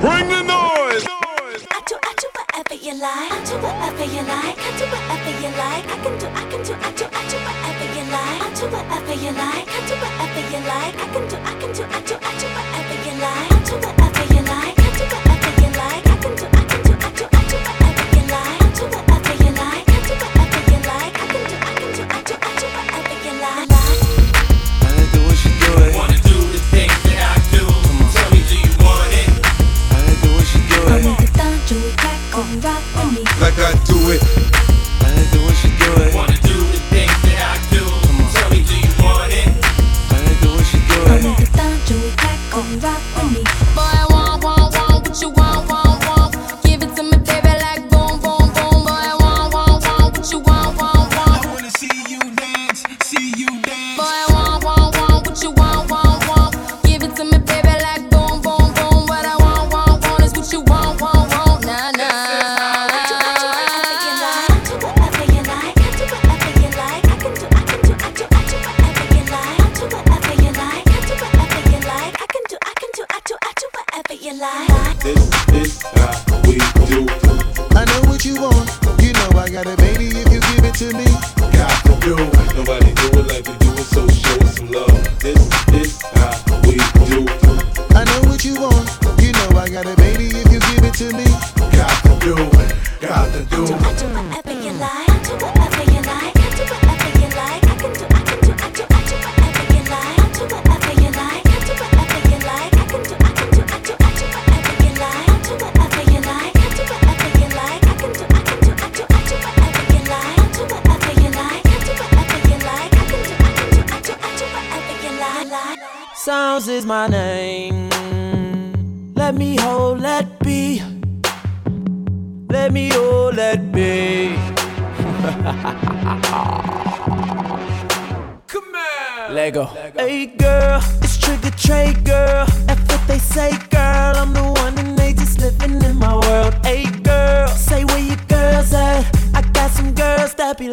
Bring the noise. I do, I do whatever you like. I do whatever you like. I do whatever you like. I can do, I can do, I do, I do whatever you like. I do whatever you like. I do whatever you like. I can do, I can do, I do, I do whatever you like. I do whatever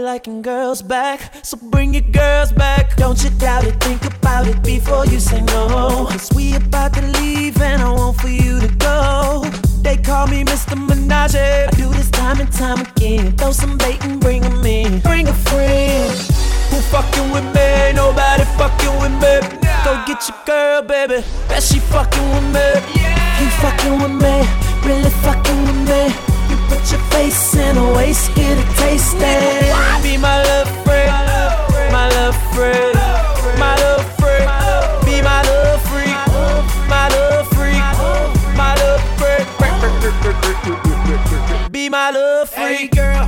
liking girls back. So bring your girls back. Don't you doubt it, think about it before you say no. Cause we about to leave and I want for you to go. They call me Mr. Menage. I do this time and time again. Throw some bait and bring 'em in. Bring a friend. Who fucking with me? Nobody fucking with me. Go get your girl, baby. Bet she fucking with me. You fucking with me, really fucking with me. You put your face in a waist, get a taste it. Be my love friend, my love friend, my love friend. Be my love freak, my love freak, my love freak. Be my love freak. Hey girl,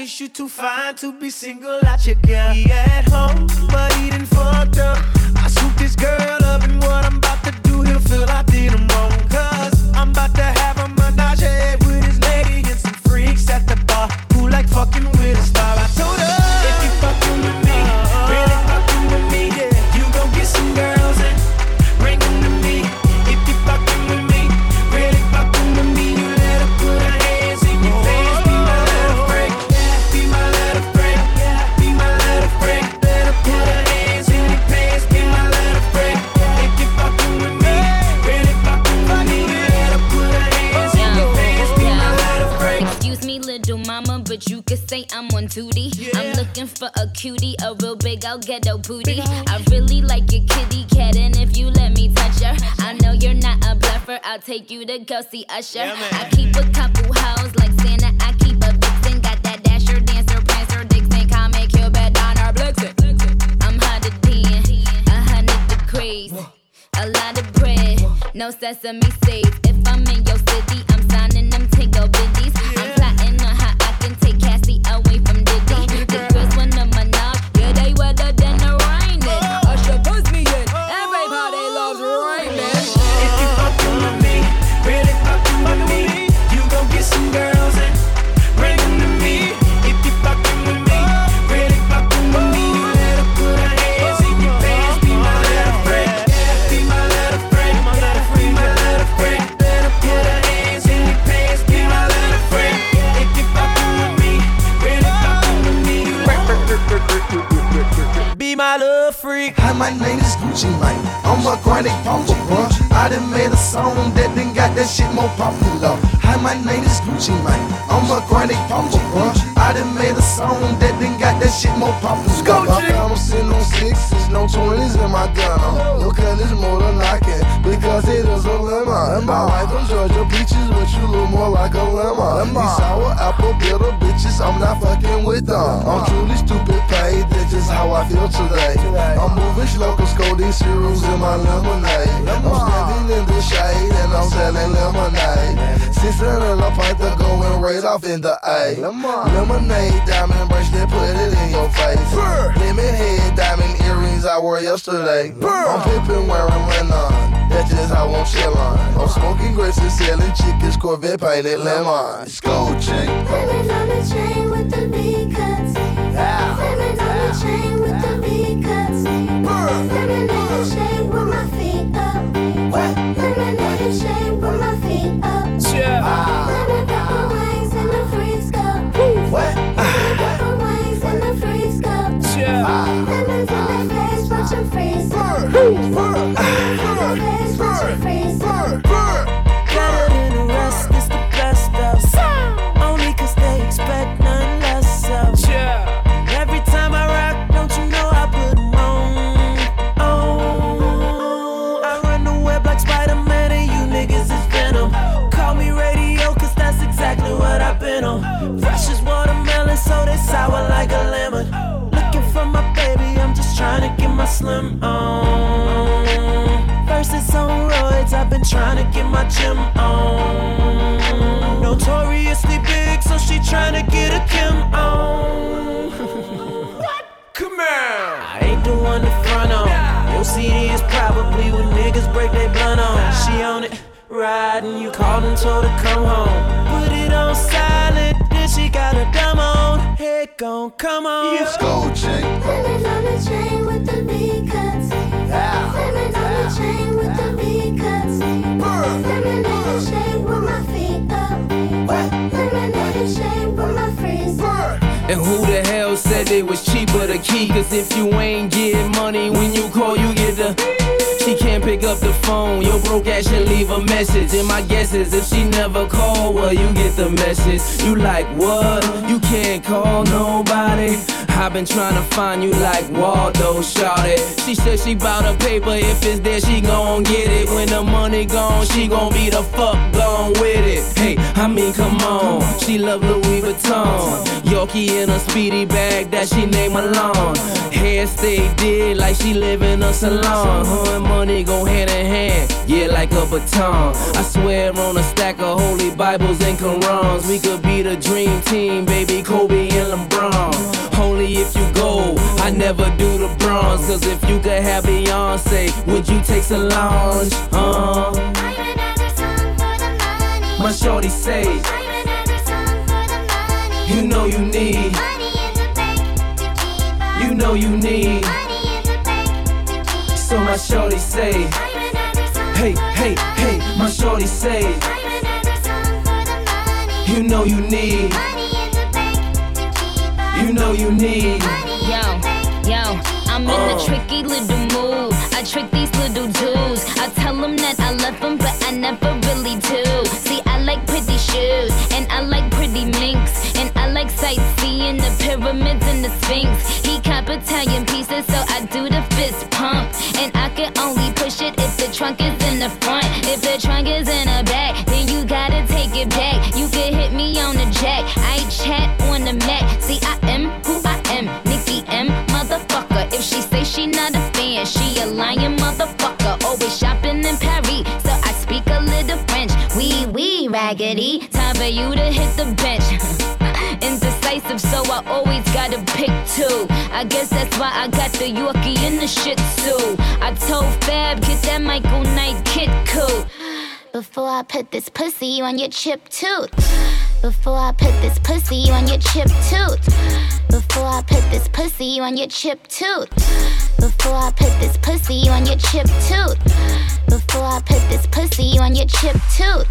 cause you too fine to be single out your girl. He at home, but he done fucked up. I swooped this girl up and what I'm about to do, he'll feel I did him wrong. Cause I'm about to have a menage with his lady and some freaks at the bar who like fucking say I'm. I'm looking for a cutie, a real big old ghetto booty. I really like your kitty cat, and if you let me touch her, I know you're not a bluffer. I'll take you to go see Usher. I keep a couple hoes like Santa. I keep a vixen, got that dasher, dancer, prancer, Dixon, Comet, Cupid, Donner, Blitzen. I'm hotter than a hundred degrees. A lot of bread, no sesame seeds. If I'm in your city, I'm signing them tingle biddies. Away from slow, these cereals in my lemonade. I'm standing in the shade and I'm selling lemonade. Six hundred a pint to going right off in the A. Lemonade, diamond bracelet, put it in your face. Lemon head, diamond earrings I wore yesterday. I'm pimping wearing linen. That's just how I'm chillin'. I'm smoking grapes and selling chickens, Corvette painted lemon. Gold chain. Diamonds on the chain slim on. Versus on roids, I've been trying to get my gym on. Notoriously big, so she trying to get a Kim on. What? Come here. I ain't the one to front on. Your CD is probably what niggas break their blunt on. She on it, riding, you called and told her come home. Put it on silent, then she got a dumb on. Head gon' come on. Gold chain. Diamonds on the chain And who the hell said it was cheaper to key? Cause if you ain't getting money when you call, you get the. She can't pick up the phone. Your broke ass should leave a message. And my guess is if she never call, well, you get the message. You like what? You can't call nobody. I've been trying to find you like Waldo, shout it. She said she bout a paper, if it's there, she gon' get it. When the money gone, she gon' be the fuck gone with it. Hey, I mean, come on. She love Louis Vuitton. Yorkie in a speedy bag that she named Malone. Hair stay did like she live in a salon. Her and money go hand in hand, yeah, like a baton. I swear on a stack of holy Bibles and Qurans. We could be the dream team, baby, Kobe and LeBron. Only if you go, I never do the bronze. Cause if you could have Beyonce, would you take Solange? Uh, my shorty say, you know you need, Money in the bank to keep up. you know you need. Money in the bank to keep So my shorty say, hey, hey, hey, my shorty say, you know you need, you know you need. Yo, in the bank yo, I'm in a oh. tricky little mood. I trick these little dudes. I tell them that I love them, but I never really do. See, I like pretty shoes, and I like pretty minks, and I like sightseeing the pyramids and the Sphinx. He cop Italian pieces, so I do the fist pump. And I can only push it if the trunk is in the front. If the trunk is in raggedy, time for you to hit the bench. Indecisive, so I always gotta pick two. I guess that's why I got the Yorkie and the Shih Tzu. I told Fab, get that Michael Knight Kit cool. Before I put this pussy on your chip tooth. Before I put this pussy on your chip tooth. Before I put this pussy on your chip tooth. Before I put this pussy on your chip tooth. Before I put this pussy on your chip tooth.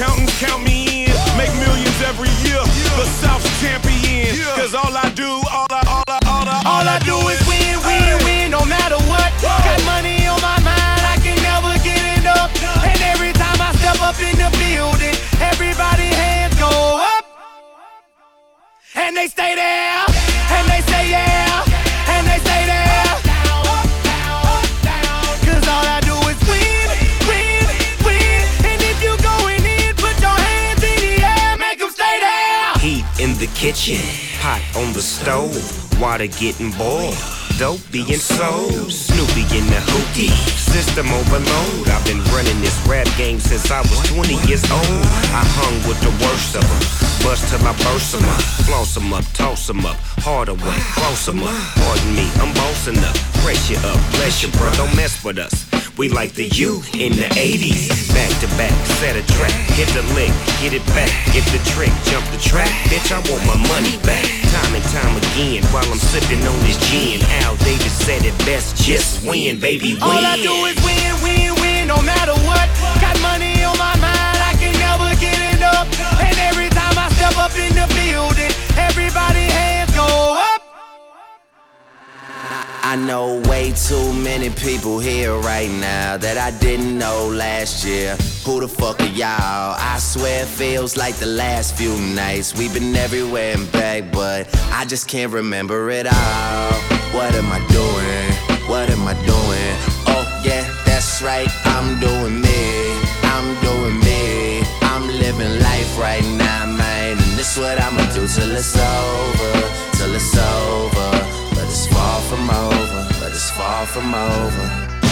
Accountants count me in. Make millions every year, the South's champion. Cause all I do, all I, all I, all I, All I do is win, win, win, no matter what. Got money on my mind, I can never get enough. And every time I step up in the building, everybody hands go up. And they stay there, kitchen, pot on the stove, water getting boiled. Dope being sold, Snoopy in the hookie, system overload. I've been running this rap game since I was 20 years old. I hung with the worst of them, bust till I burst 'em up, floss 'em up, toss 'em up, hard away, close 'em up. Pardon me, I'm bossing up, pressure up, bless you, bro, don't mess with us. We like the U in the 80s. Back to back, set a track, hit the lick, get it back, get the trick, jump the track. Bitch, I want my money back. Time and time again, while I'm sipping on this gin. Al Davis said it best, just win, baby, win. All I do is win, win, win, no matter what. Got money on my mind, I can never get enough. And every time I step up in the building, everybody hands go up. I know way too many people here right now that I didn't know last year. Who the fuck are y'all? I swear it feels like the last few nights. We've been everywhere and back, but I just can't remember it all. What am I doing? What am I doing? Oh, yeah, that's right. I'm doing me. I'm doing me. I'm living life right now, man. And this what I'ma do till it's over. Till it's over. Over. But it's far from over.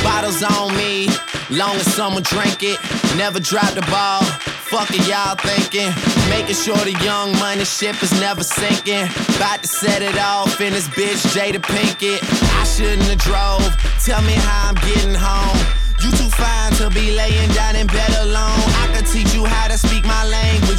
Bottles on me, long as someone drink it. Never drop the ball. Fuck it, y'all thinking. Making sure the young money ship is never sinking. About to set it off in this bitch, Jada Pinkett. I shouldn't have drove. Tell me how I'm getting home. You too fine to be laying down in bed alone.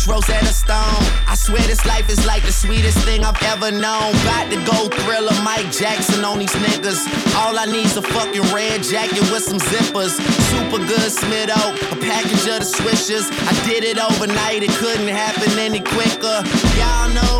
Rosetta Stone. I swear this life is like the sweetest thing I've ever known. About to go thriller Mike Jackson on these niggas. All I need's a fucking red jacket with some zippers. Super good Smitto, a package of the swishers. I did it overnight, it couldn't happen any quicker. Y'all know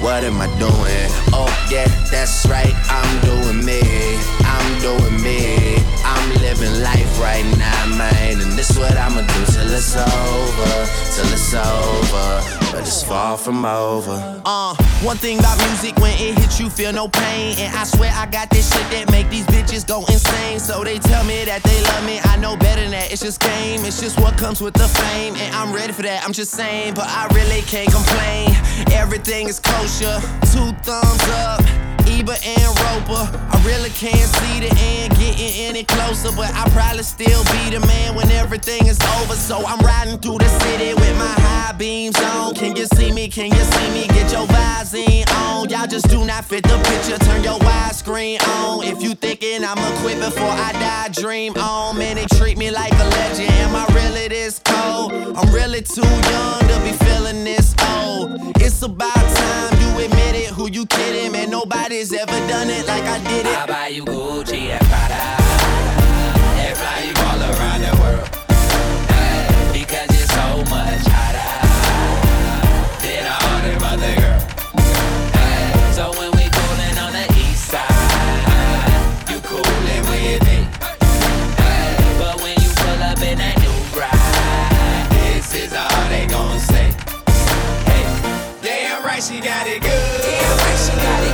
What am I doing? Oh, yeah, that's right, I'm doing me. I'm doing me. Living life right now, man. And this what I'ma do till it's over. Till it's over. But it's far from over. Uh, one thing about music, when it hits you, feel no pain. And I swear I got this shit that make these bitches go insane. So they tell me that they love me. I know better than that. It's just game. It's just what comes with the fame. And I'm ready for that. I'm just saying, but I really can't complain. Everything is kosher. Two thumbs up. Ebert and Roeper. I really can't see the end getting any closer, but I probably still be the man when everything is over. So I'm riding through the city with my high beams on. Can you see me? Can you see me? Get your Visine on. Y'all just do not fit the picture. Turn your widescreen on. If you thinking I'ma quit before I die, dream on. Man, they treat me like a legend. Am I really this cold? I'm really too young to be feeling this old. It's about time you admit it. Who you kidding? Man, nobody's ever done it like I did it. I buy you Gucci and Prada and fly you all around the world because so much hotter than. So when we on the east side, you coolin' with me. But when you pull up in that new ride, this is all they gon' say. Hey, damn right she got it good. Damn right she got it.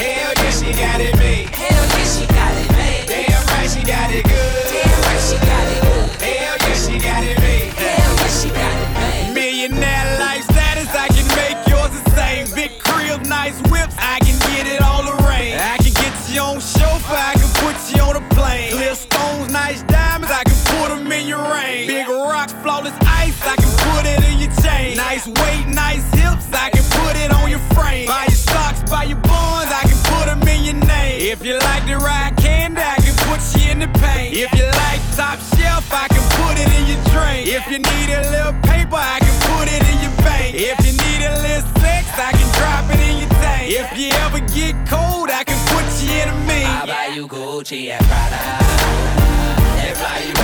Hell yeah she got it made. Hell yeah she got it made. Damn right she got it good. Damn right she got it good. Hell yeah she got it made. Hell yeah she got it made. Millionaire life status, I can make yours the same. Big crib, nice whips, I can get it all arranged. I can get you on chauffeur, I can put you on a plane. Clear stones, nice diamonds, I can put them in your ring. Big rocks, flawless ice, I can put it in your chain. Nice weight, paint. If you like top shelf, I can put it in your drink. If you need a little paper, I can put it in your bank. If you need a little sex, I can drop it in your tank. If you ever get cold, I can put you in a me. I buy you Gucci and Prada and fly you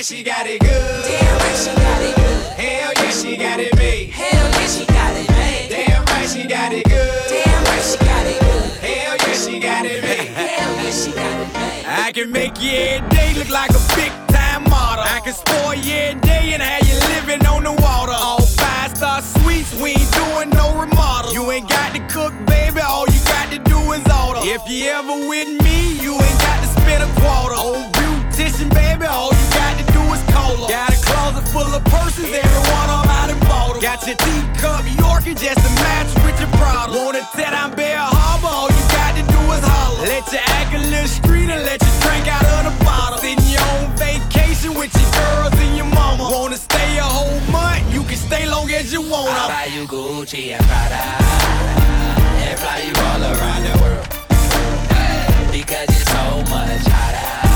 right she got it good. damn right she got it good. Hell yeah she got it made. Hell yeah she got it made. Damn right she got it good. Damn right she got it good. Hell yeah she got it made. Hell yeah she got it made. I can make you every day look like a big time model. I can spoil you every day and have you living on the water. All five star suites, we ain't doing no remodel. You ain't got to cook, baby, all you got to do is order. If you ever with me, full of purses, every one of out in bottle. Got your teacup Yorkie just to match with your problem. Wanna tell I'm Harbor, all you got to do is holler. Let you act a little street and let you drink out of the bottle. Sitting your own vacation with your girls and your mama. Wanna stay a whole month? You can stay long as you I wanna. buy you Gucci and Prada and fly you all around the world because you're so much hotter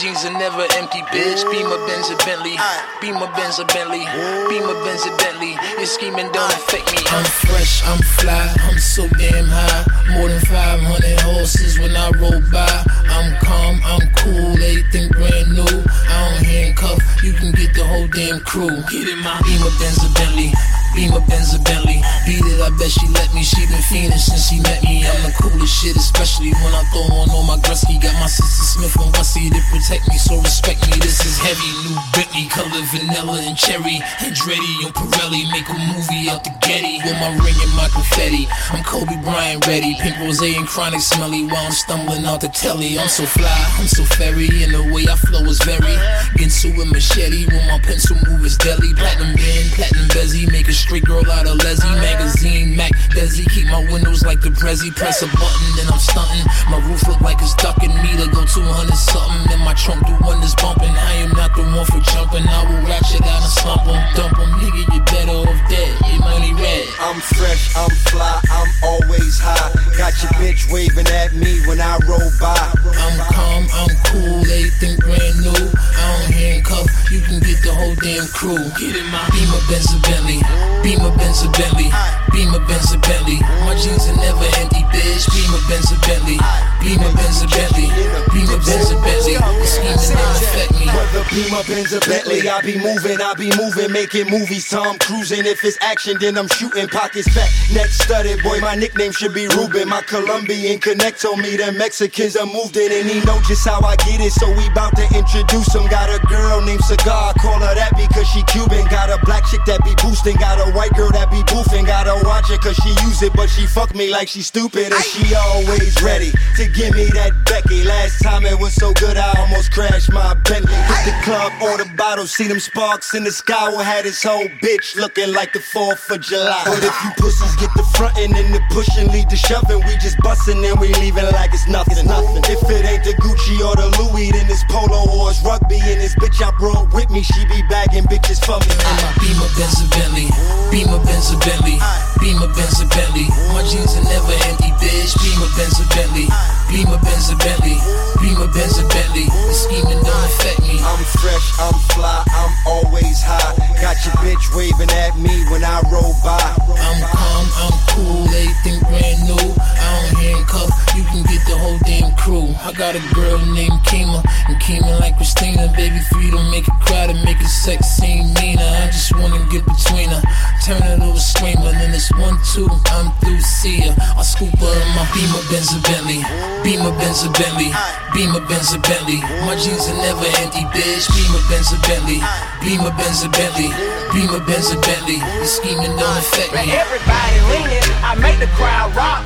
My jeans are never empty, bitch. Beamer Benz a Bentley, Beamer Benz a Bentley, Beamer Benz a Bentley. Your scheming don't affect me. I'm fresh, I'm fly, I'm so damn high. More than 500 horses when I roll by. I'm calm, I'm cool, everything brand new. I don't handcuff, you can get the whole damn crew. Get in my Beamer, Benz, or Bentley. Beamer, Benz, or Bentley. Beat it, I bet she let me. She been fiending since she met me. I'm the coolest shit, especially when I throw on all my Gretzky. Got my sister Smith and Wessie to protect me, so respect me. This is heavy, new Bentley, color vanilla and cherry. Andretti on Pirelli, make a movie out the Getty with my ring and my confetti. I'm Kobe Bryant ready, pink rose and chronic smelly while I'm stumbling out the telly. I'm so fly, I'm so fairy, and the way I flow is very. Ginsu and machete when my pencil move is deadly. Platinum band, platinum bezzy, make a straight girl out of Leslie. Magazine, Mac, Desi, keep my windows like the Prezi. Press a button, then I'm stunting. My roof look like it's ducking me to go 200 something. And my trunk do that's bumping. I am not the one for jumping. I will ratchet out and slump 'em, dump 'em. Nigga, you better off dead. Your money red. I'm fresh, I'm fly, I'm always high. Got your bitch waving at me when I roll by. I'm calm, I'm cool, everything brand new. I don't handcuff, you can get the whole damn crew. Get in my Beamer, Benz, or Beamer, Benz, or Bentley. Beamer, Benz, or Bentley. My jeans are never empty, bitch. Beamer, Benz, or Bentley. Beamer, Benz, or Bentley. Beamer, Benz, or Bentley. The scheming don't affect me. Beamer, Benz, or Bentley, I be moving, I be moving, making movies. Tom cruising. If it's action, then I'm shooting. Pockets fat, neck studded. Boy, my nickname should be Ruben. My Colombian connect told me the Mexicans are moved in, and he know just how I get it. So we bout to introduce him. Got a girl named Cigar, call her that because she Cuban. Got a black chick that be boosting. Got a white girl that be boofing. Gotta watch it cause she use it, but she fuck me like she stupid. And she always ready to give me that Becky. Last time it was so good, I almost crashed my Bentley. Club, order bottles, see them sparks in the sky. We had his whole bitch looking like the 4th of July. But if you pussies get the frontin' and the pushing, lead the shoving, we just bustin' and we leaving like it's nothing. nothing. If it ain't the Gucci or the Louis, then it's polo or it's rugby. And this bitch I brought with me, she be bagging bitches for me. A Beamer, Benz, Bentley. Beamer, Benz, Bentley. Beamer, Benz, Bentley. My jeans are never empty, bitch. Beamer, Benz, Bentley. Beamer, Benz, Bentley. Beamer, Benz, Bentley. The scheming don't affect me. I'm fresh, I'm fly, I'm always high. Got your bitch waving at me when I roll by. I'm calm, I'm cool, everything brand new. I don't handcuff, you can get the whole damn crew. I got a girl named Kima, and Kima like Christina. Baby, free don't make it cry to make it sex seem meaner. I just wanna get between her, turn it over, screamer. Then it's one, two, I'm through, see her. I scoop her in my Beamer, Benz, Bentley. Beamer, Benz, Bentley. Beamer, Benz, Bentley. My jeans are never empty, bitch. Beamer, Benz, or Bentley. Beamer, Benz, or Bentley. Beamer, Benz, or Bentley. The scheming don't affect me. Everybody leaning, I make the crowd rock.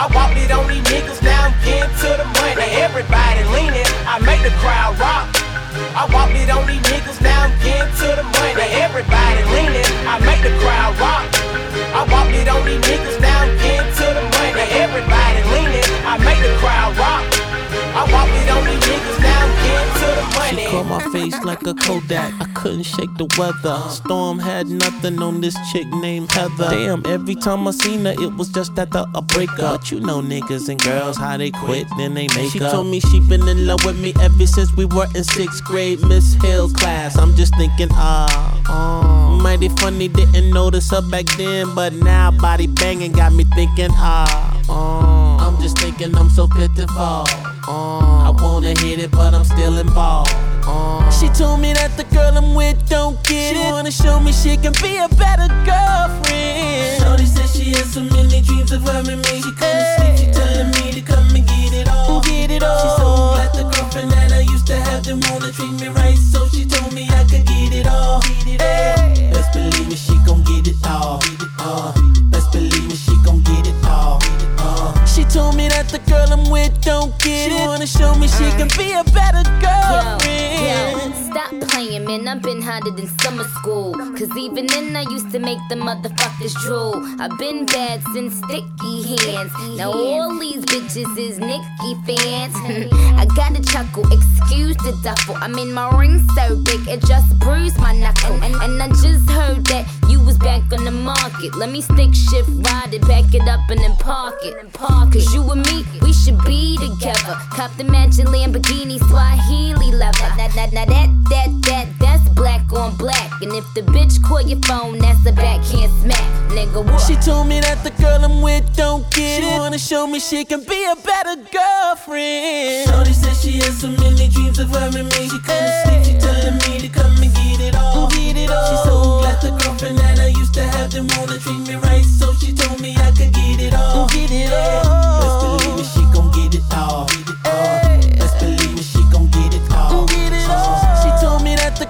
I walked it on these niggas, now I'm getting to the money. Everybody leaning, I make the crowd rock. I walked it on these niggas, now I'm getting to the money. Everybody leaning, I make the crowd rock. I walked it on these niggas, now I'm getting to the money. Everybody leaning, I make the crowd rock. I walked it on these niggas, now money. She caught my face like a Kodak. I couldn't shake the weather. Storm had nothing on this chick named Heather. Damn, every time I seen her, it was just after a breakup. But you know niggas and girls, how they quit, then they make She up. told me she been in love with me ever since we were in sixth grade Miss Hill class. I'm just thinking, ah, uh, mighty funny, didn't notice her back then, but now body banging got me thinking, ah, uh, I'm just thinking I'm so pitiful. Uh, I wanna hit it, but I'm still involved. Uh, she told me that the girl I'm with don't get it. She wanna show me she can be a better girlfriend. Shorty said she has so many dreams of her and me. She couldn't sleep, she telling me to come and get it all. Get it all. She's so glad the girlfriend that I used to have didn't wanna treat me right, so she told me I could get it all. Hey. Best believe me, she gon' get it all. Uh, best believe me, she gon' get it all. Uh, she told me that the girl I'm with don't get it. She wanna show me she can be a better girlfriend. Yo, stop playing, man. I've been hotter than summer school. Cause even then, I used to make the motherfuckers drool. I've been bad since sticky hands. Now all these bitches is Nicki fans. I gotta chuckle, excuse the duffel. I mean, my ring so big, it just bruised my knuckle. And, and I just heard that you was back on the market. Let me stick shift ride it, back it up and then park it. Cause you and me, we should be together. Cop the matching Lamborghini, Swahili leather. Now, now, now that, that, that, that's black on black. And if the bitch call your phone, that's the backhand smack. Nigga, what? She told me that the girl I'm with don't get she it. She wanna show me she can be a better girlfriend. Shorty said she has so many dreams of her and me. She couldn't sleep, she telling me to come and get it all. Get it all. She's so glad the girlfriend that I used to have didn't wanna treat me right, so she told me I could get it all. Get it all. Best believe it, she gon' get it all. Get it all. Best believe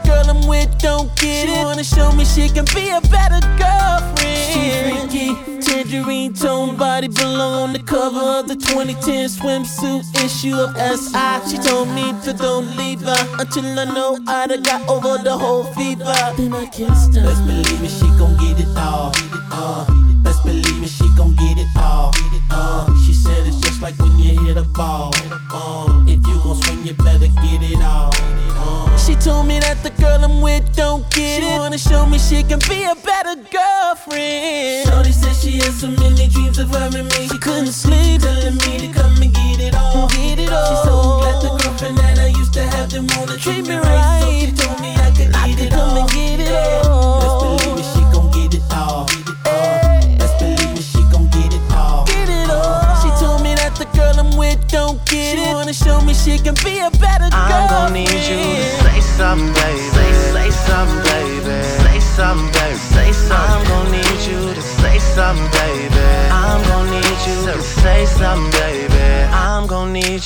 girl I'm with don't get it. She wanna show me she can be a better girlfriend. She freaky. Tangerine tone body belong on the cover of the 2010 swimsuit issue of SI. She told me to don't leave her until I know I done got over the whole fever. Then I kissed her. Best believe me, she gon' get it all. Uh, best believe me, she gon' get it all. Uh, she said it's just like when you hit a ball. Uh, if you gon' swing, you better get it all. Uh, she told me that the girl I'm with don't get she it. She wanna show me she can be a better girlfriend. Shorty said she had so many dreams of and me. She couldn't sleep, telling me to come and get it all. Get it all. She's so glad the girlfriend that I used to have didn't wanna treat me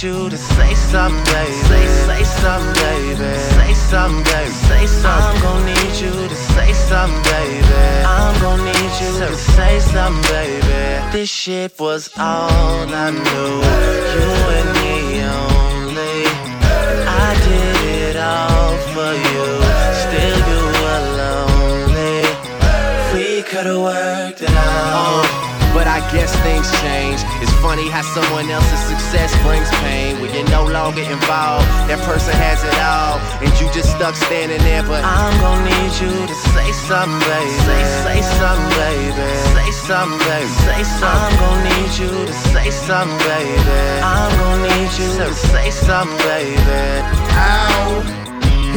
need you to say something, baby. Say, say something, baby. Say something, baby. Say something. I'm gon' need you to say something, baby. I'm gon' need you to say something, baby. This shit was all I knew. You and me only. I did it all for you. Still you were lonely. We could've worked guess things change. It's funny how someone else's success brings pain. When you're no longer involved, that person has it all, and you just stuck standing there. But I'm gonna need you to say something, baby. Say, say something, baby. Say something, baby. Say something. I'm gonna need you to say something, baby. I'm gonna need you to say something, baby. Ow.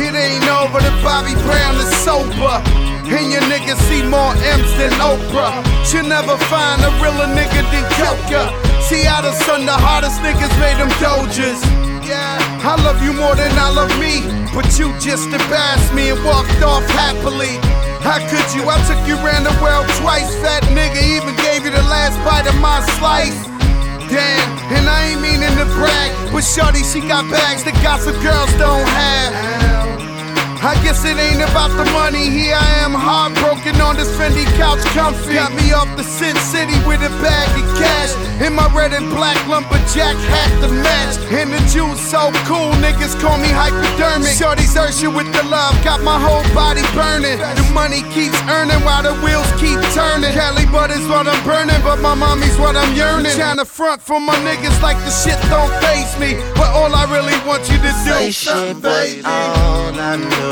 It ain't over, Bobby Brown is sober. And your niggas see more M's than Oprah. You'll never find a realer nigga than Coca. See how the son, the hardest niggas made them dojas. Yeah, I love you more than I love me. But you just embarrassed me and walked off happily. How could you? I took you around the world twice. Fat nigga even gave you the last bite of my slice. Damn, and I ain't meaning to brag, but Shorty, she got bags that gossip girls don't have. I guess it ain't about the money. Here I am, heartbroken on this Fendi couch, comfy. Got me off the Sin City with a bag of cash. In my red and black lumberjack hat to match. And the juice so cool, niggas call me hypodermic. Shorty's Ursha with the love, got my whole body burning. The money keeps earning while the wheels keep turning. Cali is what I'm burning, but my mommy's what I'm yearning. Trying to front for my niggas like the shit don't face me. But all I really want you to do, Say shit was all I knew.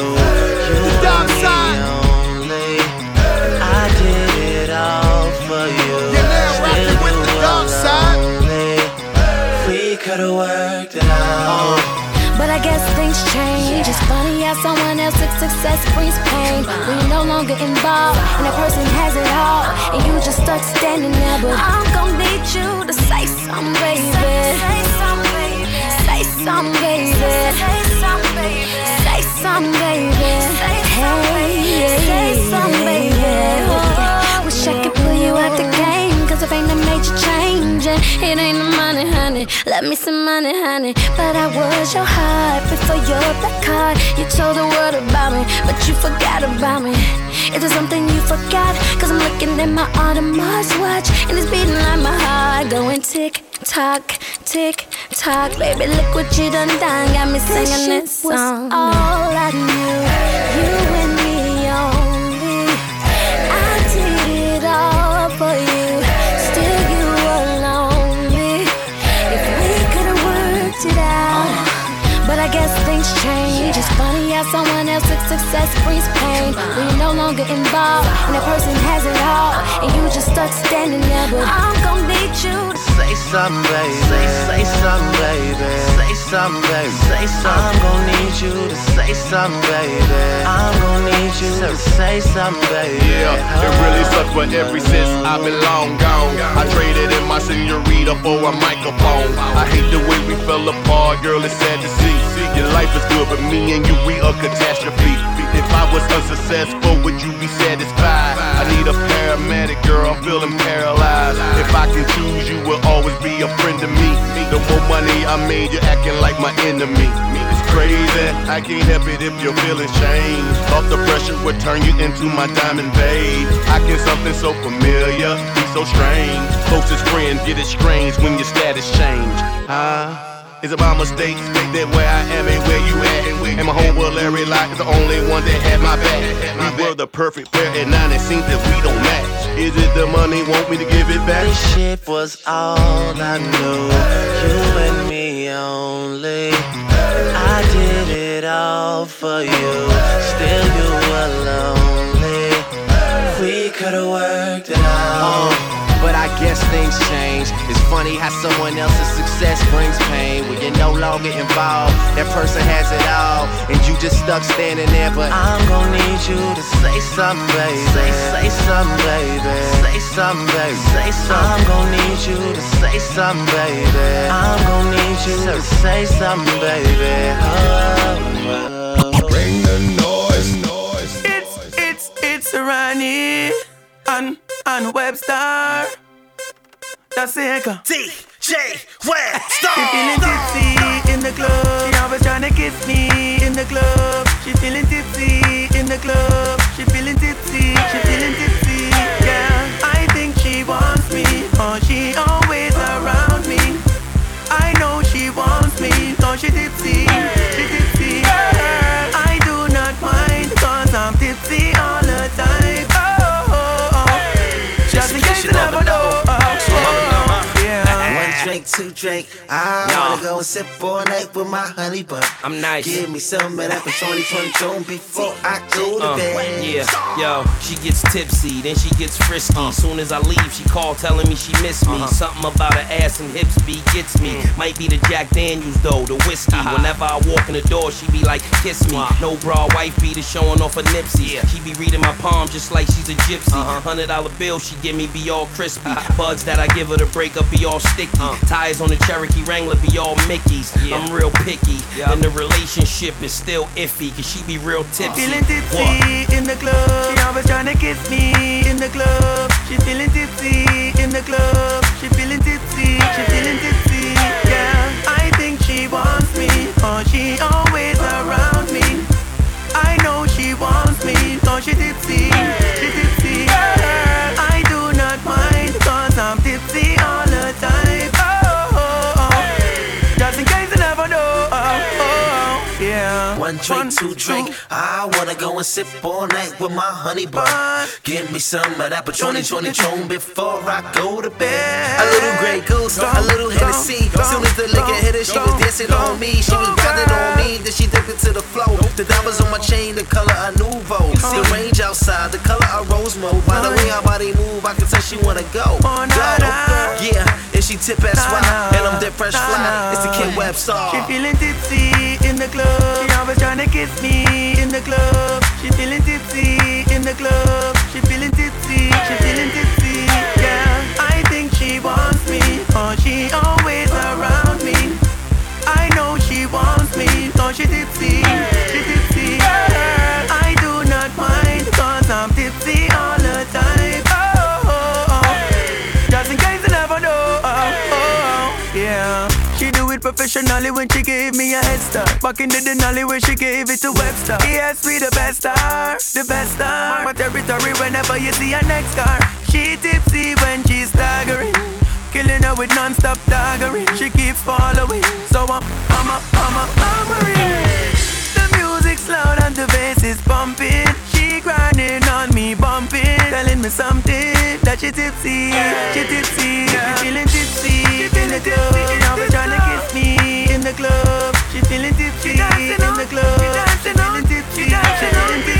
But I guess things change. It's funny how someone else's success brings pain. When you're no longer involved and a person has it all, and you just stuck standing there. But I'm gonna need you to say something. Say something, baby. Say something, baby. Say something, baby. Hey, say something, baby. Wish I could pull you out the game, cause if ain't a major change, it ain't the money, honey. Let me some money, honey. But I was your heart before your black card. You told the world about me, but you forgot about me. Is there something you forgot? Cause I'm looking at my Audemars watch, and it's beating like my heart, going tick tock, tick tock. Baby, look what you done done. Got me singing this song. all I knew, you and me only. I did it all for you. Still, you were lonely. If we could've worked it out, but I guess things change. It's funny how someone else know success brings pain. When you're no longer involved, and that person has it all, and you just stuck standing there. But I'm gonna need you say something, baby. Say, say something, baby. Say something, baby. Say something. I'm gonna need you to say something, baby. I'm gonna need you to say something, baby. Yeah, it really sucks, but ever since I've been long gone, I traded in my senorita for a microphone. I hate the way we fell apart, girl. It's sad to see. Your life is good, but me and you, we a catastrophe. If I was unsuccessful, would you be satisfied? I need a paramedic, girl. I'm feeling paralyzed. If I can choose, you will always be a friend to me. The more money I made, you're acting like my enemy. It's crazy, I can't help it if your feelings change. Off the pressure would turn you into my diamond babe. I can something so familiar, be so strange. Closest friend get it strange when your status change. Huh? Is it my mistake? Think that where I am ain't where you at. And my world Larry Lock is the only one that had my back. We were the perfect pair, and now it seems that we don't match. Is it the money want me to give it back? This shit was all I knew. You and me only. I did it all for you. Funny how someone else's success brings pain when you're no longer involved. That person has it all, and you just stuck standing there. But I'm gonna need you to say something, baby. Say, say something, baby. Say something, baby. Say something. I'm gonna need you to say something, baby. I'm gonna need you to say something, baby. Oh, Bring the noise. It's it's it's Ronnie and and Webster. That's it. DJ Webster. She feeling tipsy in the club. She always trying to kiss me in the club. She feeling tipsy in the club. She feeling tipsy. She feeling tipsy. Yeah, I think she wants me. Oh, she always around me. I know she wants me. Tipsy. She tipsy. One drink. I wanna go and sip all night with my honey bun. I'm nice. Give me some of that for 2022 before I go to Uh, bed. yeah, yo, she gets tipsy, then she gets frisky. Uh. Soon as I leave, she call telling me she miss me. Uh-huh. Something about her ass and hips be gets me. Mm. Might be the Jack Daniels though, the whiskey. Uh-huh. Whenever I walk in the door, she be like, kiss me. No bra, wife beater showing off her nipsy. She be reading my palm just like she's a gypsy. Uh-huh. Hundred dollar bill she give me be all crispy. Buds that I give her to break up be all sticky. Uh. Tires on the Cherokee Wrangler be all Mickey's. I'm real picky, and the relationship is still iffy, cause she be real tipsy. Feeling tipsy in the club. She always trying to kiss me in the club. She feeling tipsy in the club. Drink, two drink. I wanna go and sip all night with my honey bun. Give me some of that Patron 20 before I go to bed. A little Grey Goose, a little Hennessy. Soon as the liquor hit her, she was dancing on me. She was grinding on me, then she dipped into the flow. The diamonds on my chain, the color of Nouveau. The range outside, the color of Rose Mode. By the way her body move, I can tell she wanna go. Go. Yeah, she tip as why, and I'm dead fresh fly. It's the Kid Webster. She feeling tipsy in the club. She always trying to kiss me in the club. She feeling tipsy in the club. She feeling tipsy. She feeling tipsy. Yeah, I think she wants me. Oh, she always professionally when she gave me a head start. Back into the nolly where she gave it to Webster. He asked me the best star, the best star. My territory whenever you see her next car. She tipsy when she's staggering. Killing her with non-stop daggering. She keeps following. So I'm, I'm a, I'm a, I'm a The music's loud and the bass is pumping. She grinding on me, bumping. Telling me something that she tipsy, she tipsy. She feeling tipsy, feeling tipsy. Now she trying to kiss me in the club, she feeling tipsy. She dancing in the club, she dancing on, she feeling tipsy. She dancing on.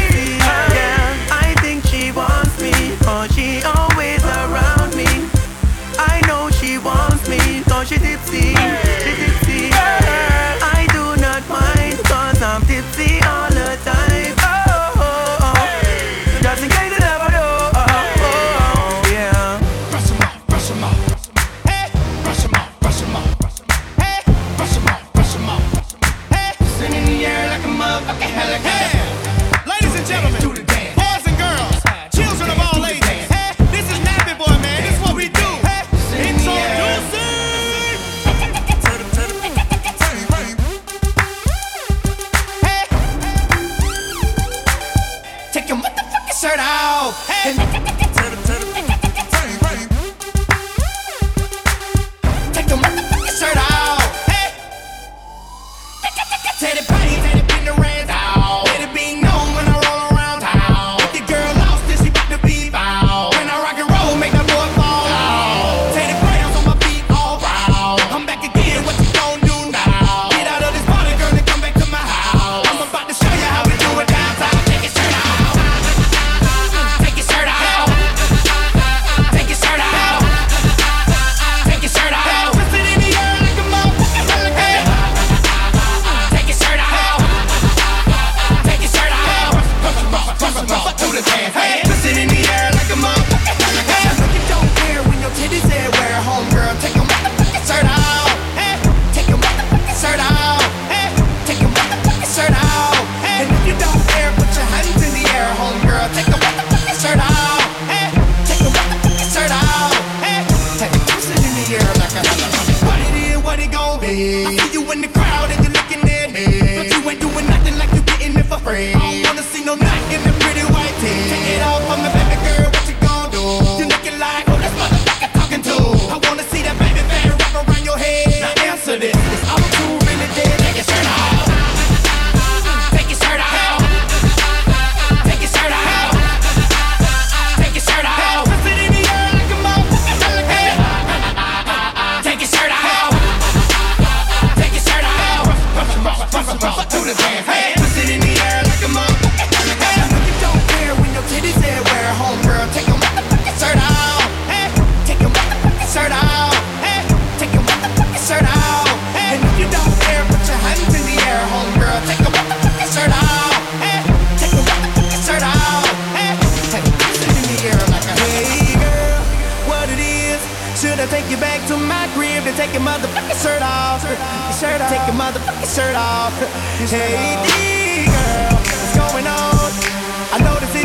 Take your motherfucking shirt off? Your shirt off. Take your motherfucking shirt off. Hey, D girl, what's going on? I know this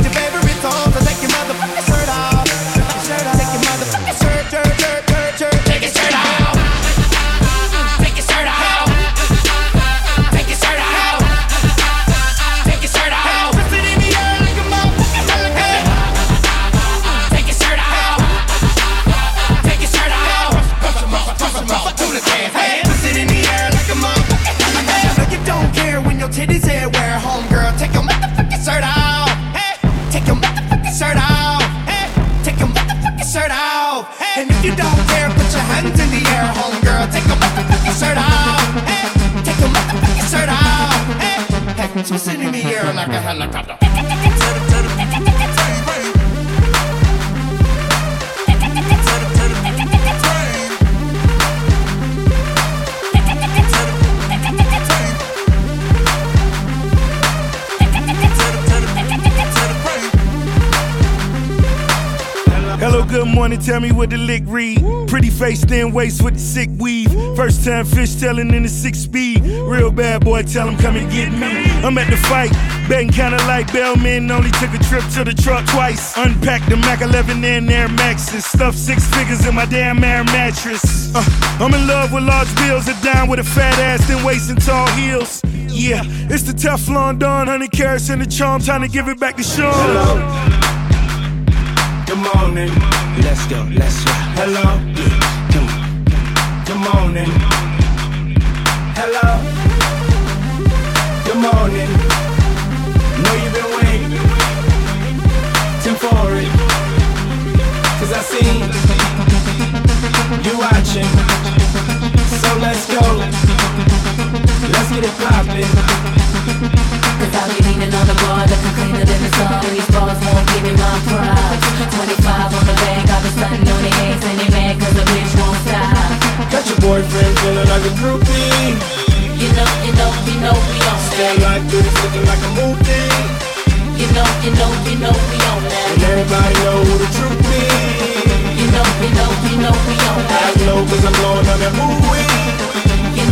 air like a helicopter. Hello, good morning. Tell me what the lick read. Pretty face, thin waist with the sick weave. First time fish telling in the six speed. Real bad boy, tell him come and get me. I'm at the fight, betting kinda like Bellman. Only took a trip to the truck twice. Unpacked the Mac 11 and Air Maxes. Stuffed six figures in my damn air mattress. Uh, I'm in love with large bills. A down with a fat ass, then waist and tall heels. Yeah, it's the Teflon Don, 100 carats in the charm. Time to give it back to Sean. Hello. Good morning. Let's go, let's go. Hello. Come on. Good morning. Hello. Good morning. You watching. So let's go. Let's get it poppin'. Cause I'll be leaning on the bar looking cleaner than the sun These bars won't give me my props 25 on the bank, I've been stunting on the eggs And they mad cause the bitch won't stop Got your boyfriend feeling like a groupie. You know, you know, you know we on that like this, looking like a movie. You know, you know, you know we on that And everybody know who the truth is. Know, you know, you know we that I know cause I'm blowing on that movie.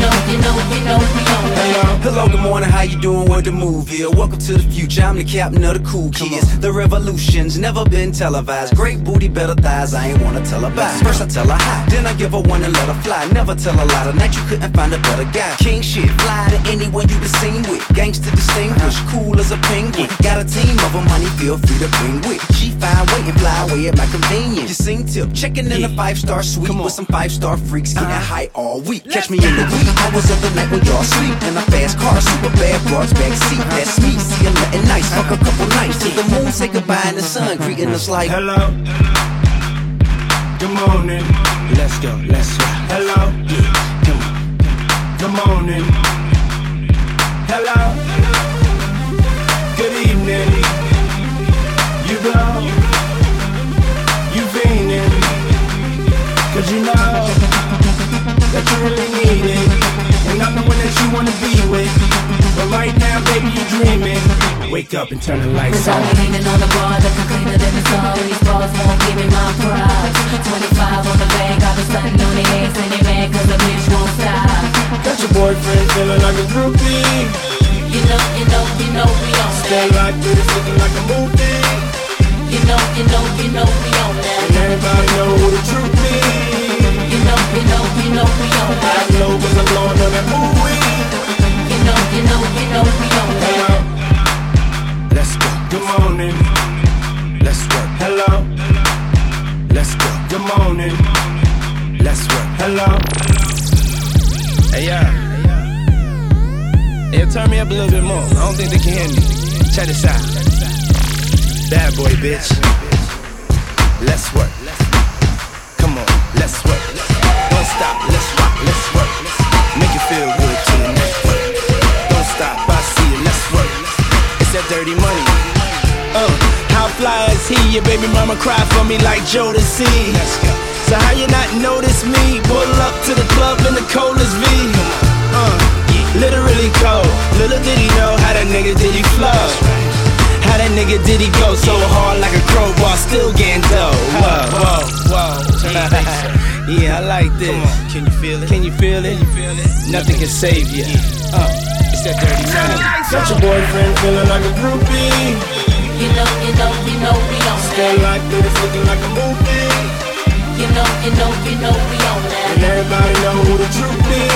You know, you know, you know we on that Hello, good morning, how you doing? What the move here? Welcome to the future, I'm the captain of the cool kids. The revolution's never been televised. Great booty, better thighs, I ain't wanna tell her bye. First I tell her hi, then I give her one and let her fly. Never tell a lie, tonight you couldn't find a better guy. King shit, fly to anyone you been seen with. Gangster distinguished, cool as a penguin. Got a team of them, honey, feel free to bring with. She fine, wait and fly away at my convenience. You sing tip, checking in a five star suite with some five star freaks, getting high all week. Catch me in the wee hours of the night when y'all sleep in a fast car, super bad broads back seat. That's me, see I'm nothing nice. Fuck a couple nights till the moon say goodbye and the sun greeting us like Hello. Good morning. Let's go, let's go. Hello. Come on. Good morning. Hello. Good evening. You blow. You fiending. Cause you know that you really wanna be with. But right now, baby, you're dreaming. Wake up and turn the lights Cause on. be leaning on the bar looking cleaner than the sun These bars won't give me my props 25 on the bank, I've been stunting on the eggs And they mad cause the bitch won't stop Got your boyfriend feeling like a groupie. You know, you know, you know we on Stay like this, looking like a movie. You know, you know, you know we on that And everybody know who the truth is. You know, you know, you know we on I that know cause I'm blowing on that movie. You know, you know, we on it. Let's go. Good morning. Let's work. Hello. Let's go. Good morning. Let's work. Hello. Hey, yeah. Hey, turn me up a little bit more. I don't think they can hear me. Check this out. Bad boy, bitch. Let's work. Come on, let's work. One stop, let's rock, let's work. Make you feel good. That dirty money. Uh, how fly is he? Your baby mama cry for me like Jodeci. Let's go. So how you not notice me? Pull up to the club in the coldest V. Uh, literally cold. Little did he know how that nigga did he flow. How that nigga did he go so hard like a crowbar, still getting dough. Whoa, whoa, whoa. yeah, I like this. Can you feel it? Can you feel it? Nothing can save you. Uh, it's that dirty money. Got your boyfriend feeling like a groupie. You know, you know, you know we on Stay that. like this, looking like a movie. You know, you know, you know we on that. And everybody know who the truth is.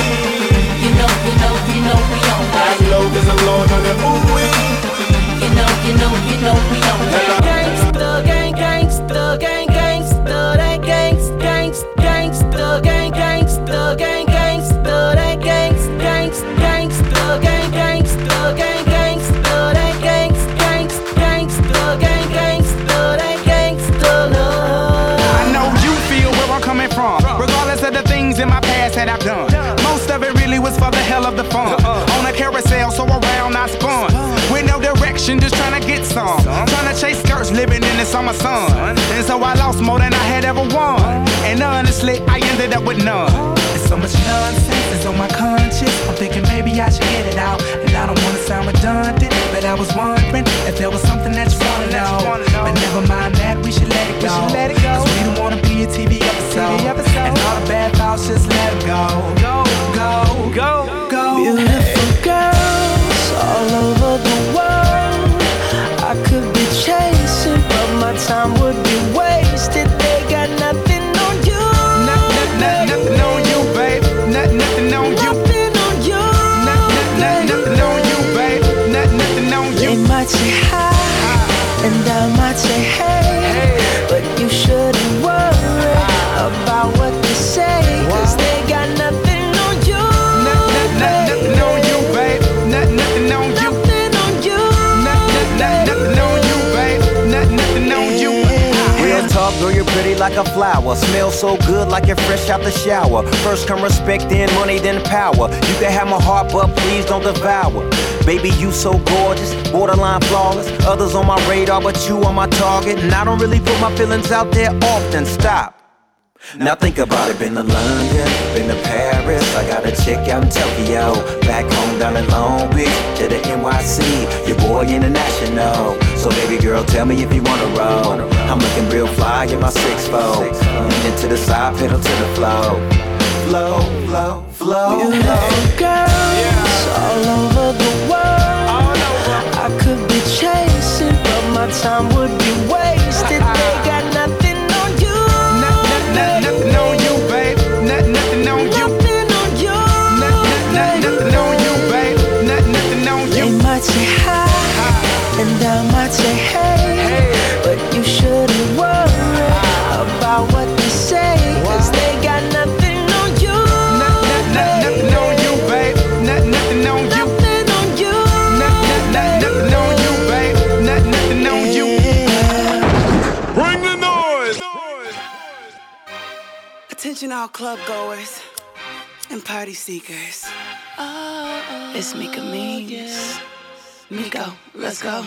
You know, you know, you know we on that. I know cause I'm blowing on that movie. You know, you know, you know we on that. Gangsta, gang, gangsta, gang, that I've done. Most of it really was for the hell of the fun. On a carousel, so around I spun. With no direction, just trying to get some. I'm trying to chase skirts, living in the summer sun. And so I lost more than I had ever won. And honestly, I ended up with none. There's so much nonsense that's on my conscience. I'm thinking maybe I should get it out. And I don't wanna sound redundant, but I was wondering if there was something that you wanna know. But never mind that, we should let it go. Cause we don't wanna be a TV episode. And all the bad thoughts, just let it go. Go, go, go, go. Beautiful a flower. Smell so good like you're fresh out the shower. First come respect, then money, then power. You can have my heart, but please don't devour. Baby, you so gorgeous, borderline flawless. Others on my radar, but you on my target. And I don't really put my feelings out there often. Stop. Now think about it, been to London, been to Paris, I got a chick out in Tokyo, back home down in Long Beach, to the NYC, your boy international. So baby girl, tell me if you wanna roll. I'm looking real fly in my six fold, leaning to the side, pedal to the flow, flow, flow, flow. Beautiful girls all over the world. I could be chasing, but my time would be wasted. They got nothing on you. Nothing on you, babe. Nothing, nothing on you. Nothing on you. Nothing, nothing on you, babe. Nothing, nothing on you. They might say hi, and I might say hey, but you shouldn't worry about what they say, cause they got nothing on you. Nothing on you, babe. Nothing, nothing on you. Nothing on you. Nothing, nothing on you, babe. Nothing, nothing on you. Bring the noise. Attention, all club goers and party seekers. Oh, it's Mika Means. Miko, let's go.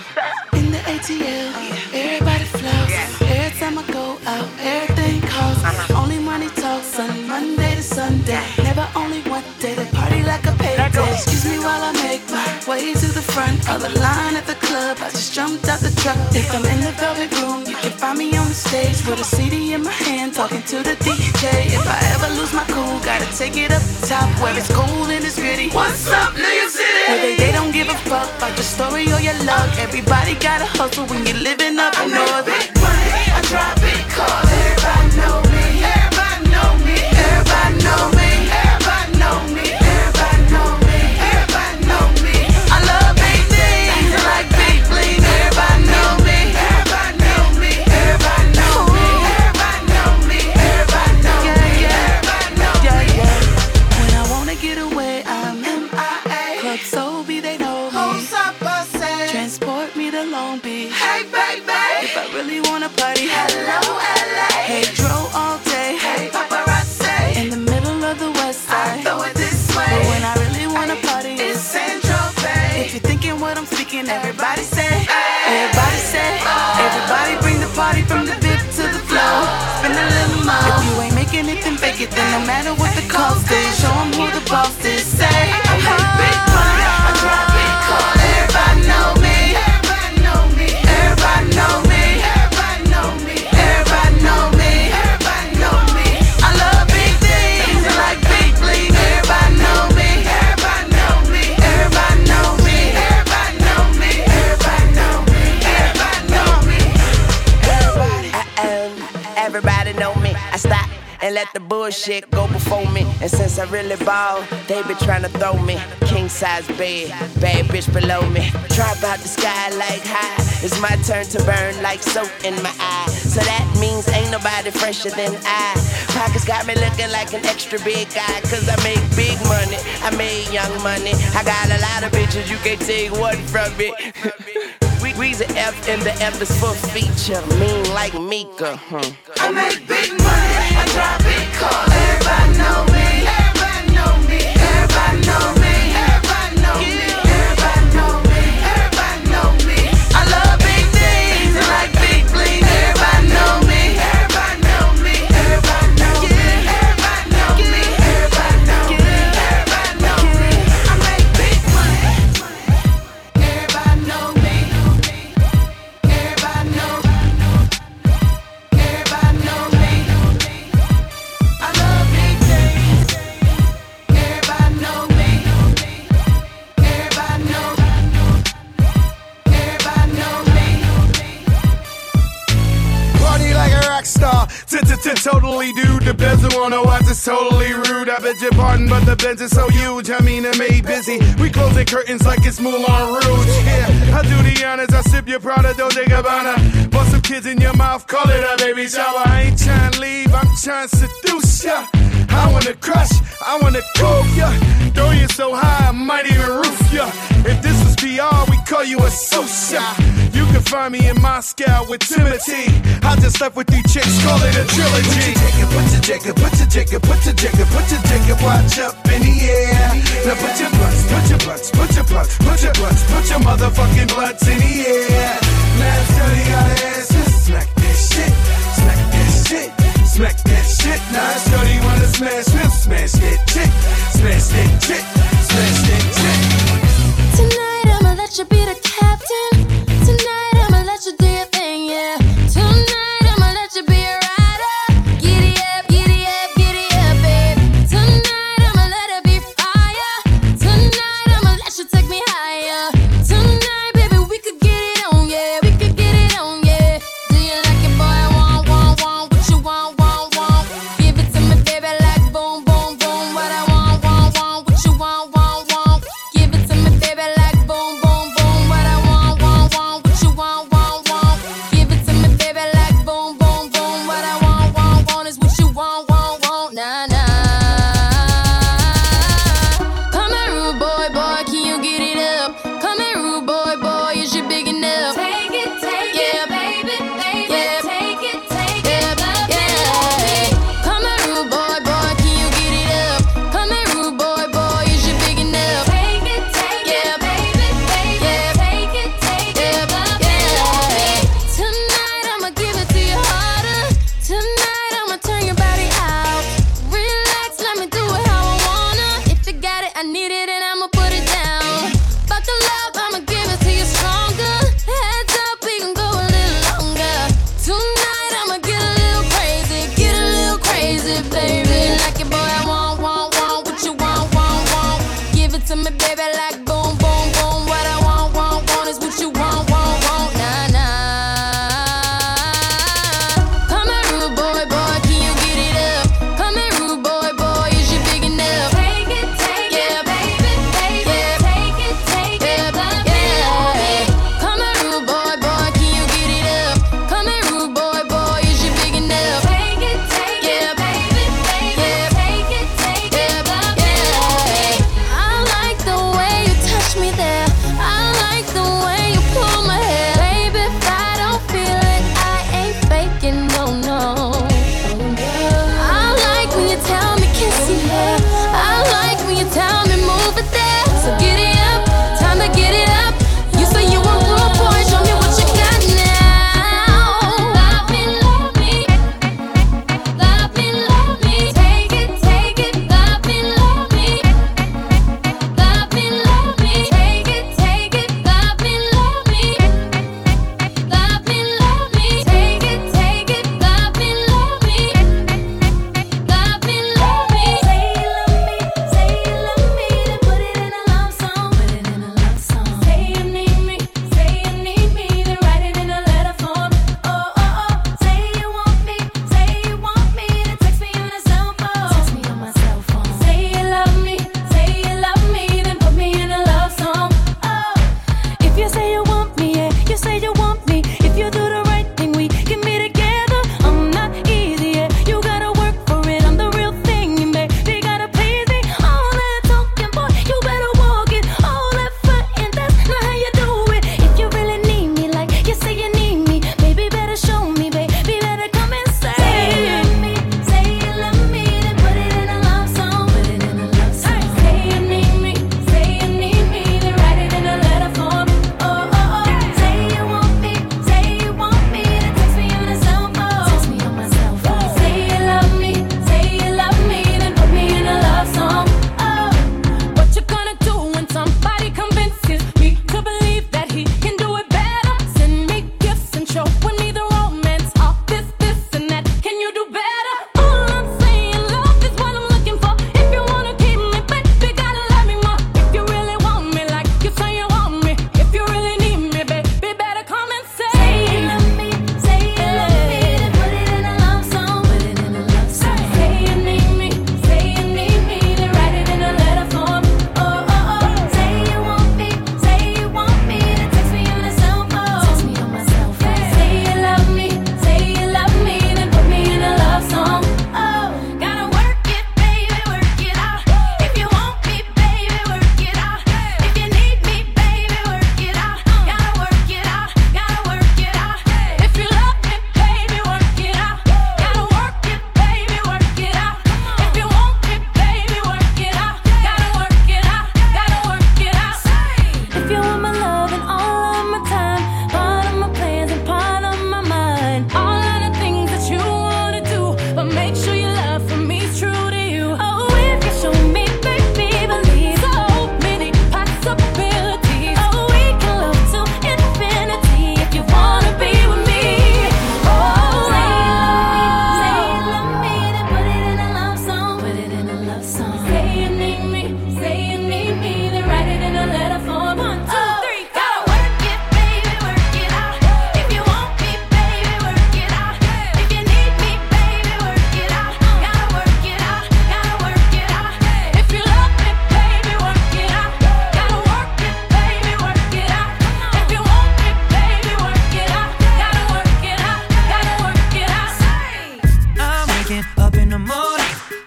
In the ATL, everybody flows. Every time I go out, everything costs. Only money talks on Monday to Sunday. Never only one day, they party like a payday. Excuse me while I make my way to the front of the line at the club. I just jumped out the truck. If I'm in the velvet room, you can find me on the stage with a CD in my hand, talking to the DJ. If I ever lose my cool, gotta take it up top where it's cold and it's gritty. What's up, New York City? Where they, they don't give a fuck about your story or. Everybody gotta hustle when you're living up north. Bullshit go before me. And since I really ball, they been trying to throw me. King size bed, bad bitch below me. Drop out the sky like high. It's my turn to burn like soap in my eye. So that means ain't nobody fresher than I. Pockets got me looking like an extra big guy. Cause I make big money, I made young money. I got a lot of bitches, you can't take one from it. We We's an F and the F is for feature. Mean like Mika. Hmm. I make big money, I Everybody know me. Is totally rude. I beg your pardon, but the Benz is so huge. I mean, it made busy. We closing curtains like it's Moulin Rouge. Yeah, I do the honors. I sip your Prada, Dolce Gabbana. Bust some kids in your mouth, call it a baby shower. I ain't trying to leave, I'm trying to seduce ya. I wanna crush, I wanna cook ya. Throw you so high, I might even roof ya. If this was PR, we call you a Susha. You can find me in Moscow with Timothy. I just left with three chicks, call it a trilogy. Put your jacket, put your jacket, put your jacket, put your jacket, watch up in the air. Now put your blunts, put your blunts, put your blunts, put your blunts, put your motherfucking blunts in the air. Now tell you how to ass just smack that shit, smack that shit, smack that shit. Now shorty wanna smash, we'll smash that chick, smash that chick, smash that chick. Tonight I'ma let you be the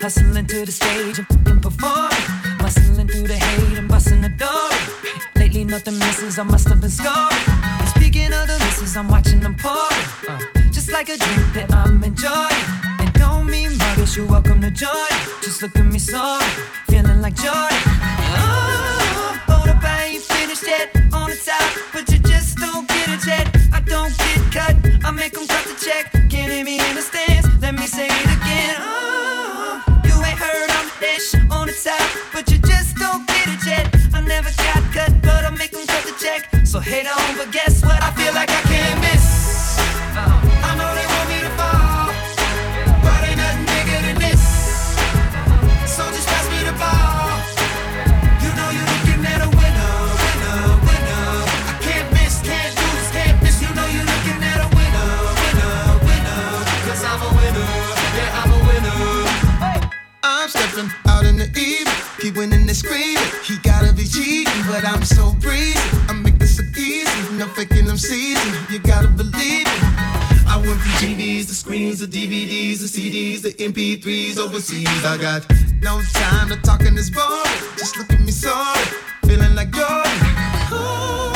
hustling to the stage and fucking performing. Muscling through the hate and busting the door. Lately, nothing misses, I must have been scoring. And speaking of the misses, I'm watching them pouring. Uh, just like a drink that I'm enjoying. And don't mean muggers, you're welcome to join. Just look at me sorry, feeling like joy. Oh, to DVDs the CDs the MP3s overseas. I got no time to talk in this boring. Just look at me sorry, feeling like Jordan. Ooh,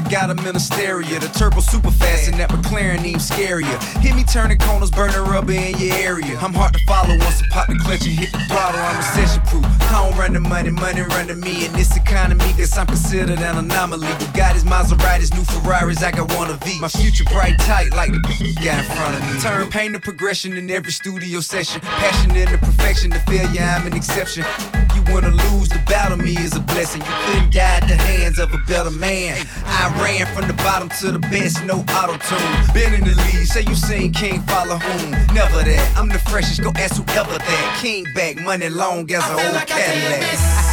Panamera got a stereo. The turbo super fast and that McLaren even scarier. Hit me turning corners, burning rubber in your area. I'm hard to follow once I pop the clutch and hit the throttle. I'm recession proof. I don't run the money, money run to me. In this economy, guess I'm considered an anomaly. Bugattis, Maseratis, new Ferraris, I got one of V. My future bright tight like the guy in front of me. Turn pain to progression in every studio session. Passion into perfection, the failure, I'm an exception. You wanna lose, the battle me is a blessing. You couldn't die the hands of a better man. I ran from the bottom to the best, no auto tune. Been in the lead, say you seen King follow whom? Never that. I'm the freshest, go ask whoever that. King back, money long as an old Cadillac.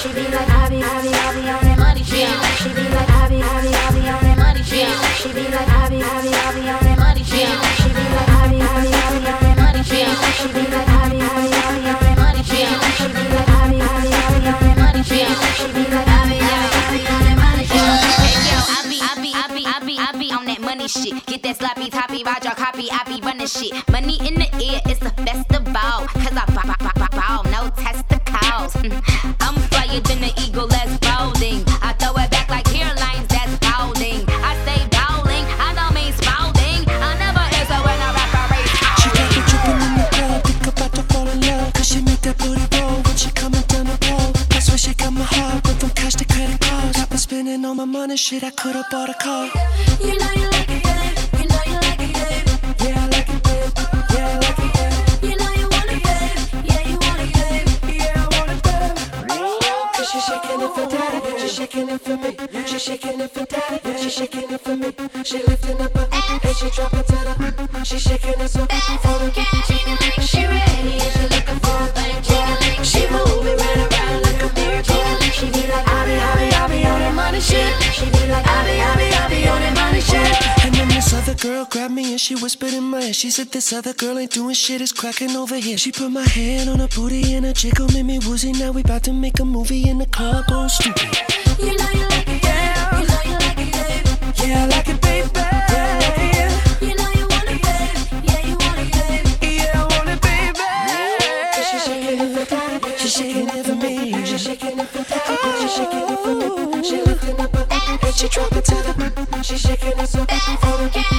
She be like, I be, I be, I be on that money shit. She be like, I be, I be, I be on that money shit. She be like, I be, I be, I be on that money shit. She be like, I be, I be, I be on that money shit. She be like, I be, I be, I be on that money shit. Hey yo, I be, I be, I be, I be, I be on that money shit. Get that sloppy toppy, ride your I be running shit. Money in the air, it's the festival. Cause I bow, bow, bow, bow, no testicles. I'm flyer than the eagle that's folding. I throw it back like hairlines that's folding. I say bowling, I don't mean spouting. I never answer when I rap a race. She got me tripping in the club, think about to fall in love. Cause she make that booty roll when she coming down the pole. That's where she got my heart, went from cash to credit cards. Got been spending all my money, shit, I could've bought a car. You know you like it, shaking it for me. She shaking it for daddy, she shaking it for me. She lifting up her ass and she dropping to the. She shaking it so for the. She ready and she looking for a thing. She moving right around like a mirror. She be like, I be, I be, I be on that money shit. She be like, I be, I be, I be on that money shit. And then this other girl grabbed me and she whispered in my ear. She said, This other girl ain't doing shit, it's cracking over here. She put my hand on her booty and a jiggle made me woozy. Now we about to make a movie in the club, going stupid. You know you like it, yeah. You know you like it, babe. Yeah, I like it, baby. You know you want it, babe. Yeah, you want it, babe. Yeah, I want it, baby. Cause she shakin' the foot She's shaking it for daddy, she shaking it for me. She shaking it for daddy,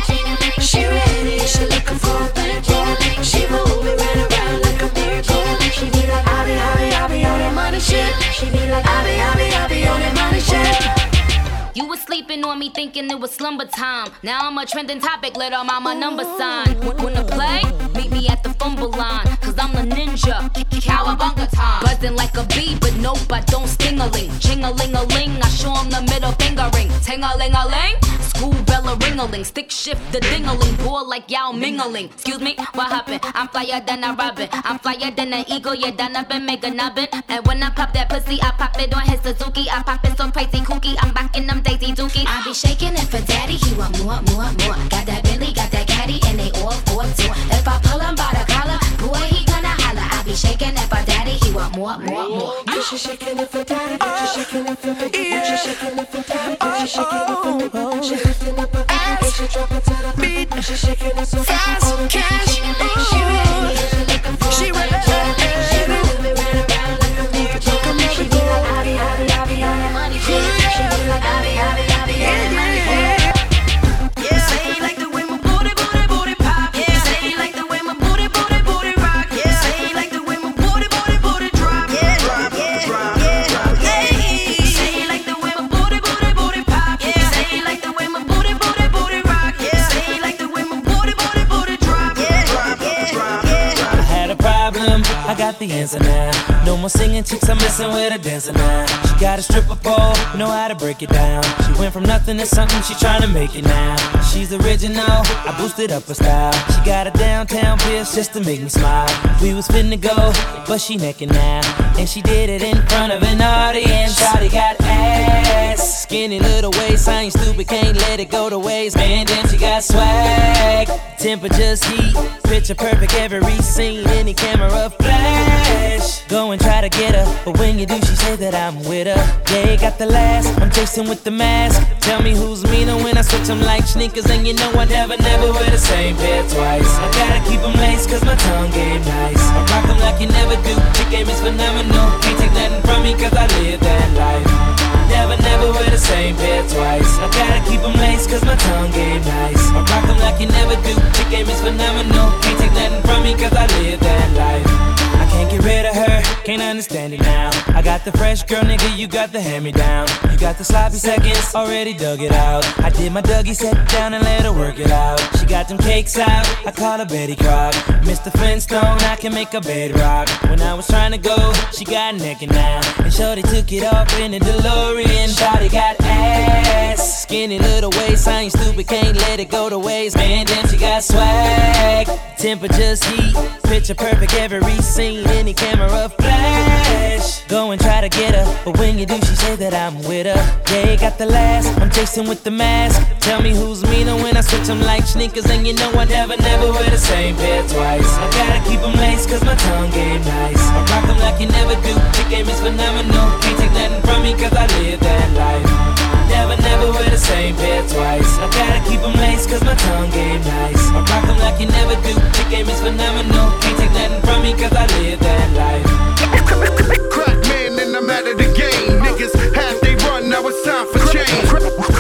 sleeping on me thinking it was slumber time. Now I'm a trending topic, let little mama number sign. Wanna play? Meet me at the fumble line. Cause I'm the ninja. Cowabunga time. Buzzing like a bee, but nope, I don't sting a ling. Ching a ling a ling. I show 'em the middle finger ring. Ting a ling a ling. School bell a ring a ling. Stick shift the ding a ling. Boy like y'all mingling. Excuse me, what happened? I'm flyer than a robin. I'm flyer than an eagle. Yeah, done up and make a nubbin. And when I pop that pussy, I pop it on his Suzuki. I pop it so crazy kooky. I'm back in them Daisy Dookie. I be shaking it for daddy. He want more, more, more. Got that Billy, got that caddy, and they all for two. If I pull him by the boy, he gonna holler. I be shaking it for daddy. He want more, more, more. Bitch, she shaking it for daddy. Bitch, she shaking it for me. Bitch, she shaking it for daddy. Bitch, she shaking it for me. She lifting up her ass and she drop it to the beat. And she shaking it so fast. Cash. She ready. Answer now. No more singing chicks, I'm messing with a dancer now. She got a stripper pole, know how to break it down. She went from nothing to something, she trying to make it now. She's original, I boosted up her style. She got a downtown pierce just to make me smile. We was finna go, but she necking now. And she did it in front of an audience. Shawty got ass, skinny little waist. I ain't stupid, can't let it go to waste. Man, damn, she got swag. Temperature's heat, picture perfect every scene. Any camera flash. Go and try to get her, but when you do, she say that I'm with her. Yeah, you got the last. I'm chasing with the mask. Tell me who's meaner when I switch them like sneakers, and you know I never, never wear the same pair twice. I gotta keep them laced, cause my tongue game nice. I rock them like you never do. Your game is phenomenal. Can't take nothing from me, cause I live that life. Never, never wear the same pair twice. I gotta keep them laced, cause my tongue game nice. I rock them like you never do. Your game is phenomenal. Can't take nothing from me, cause I live that life. I can't get rid of her, can't understand it now. I got the fresh girl, nigga, you got the hand me down. You got the sloppy seconds, already dug it out. I did my Dougie, sat down and let her work it out. She got them cakes out, I call her Betty Crock. Mr. Flintstone, I can make a bed rock. When I was trying to go, she got naked now. And Shorty took it off in the DeLorean. Shorty got ass, skinny little waist. I ain't stupid, can't let it go to waste. Man, damn, she got swag. Temperature's heat, picture perfect every scene. Any camera flash. Go and try to get her, but when you do, she say that I'm with her. Yeah, got the last. I'm chasing with the mask. Tell me who's meaner when I switch them like sneakers, and you know I never, never wear the same pair twice. I gotta keep them laced, cause my tongue game nice. I rock them like you never do. Your game is phenomenal. Can't take nothing from me, cause I live that life. Never, never wear the same pair twice. I gotta keep them laced, cause my tongue game nice. I rock them like you never do. Your game is phenomenal. Can't take nothing from me, cause I live that life. Crack man, and I'm out of the game. Niggas half they run, now it's time for change.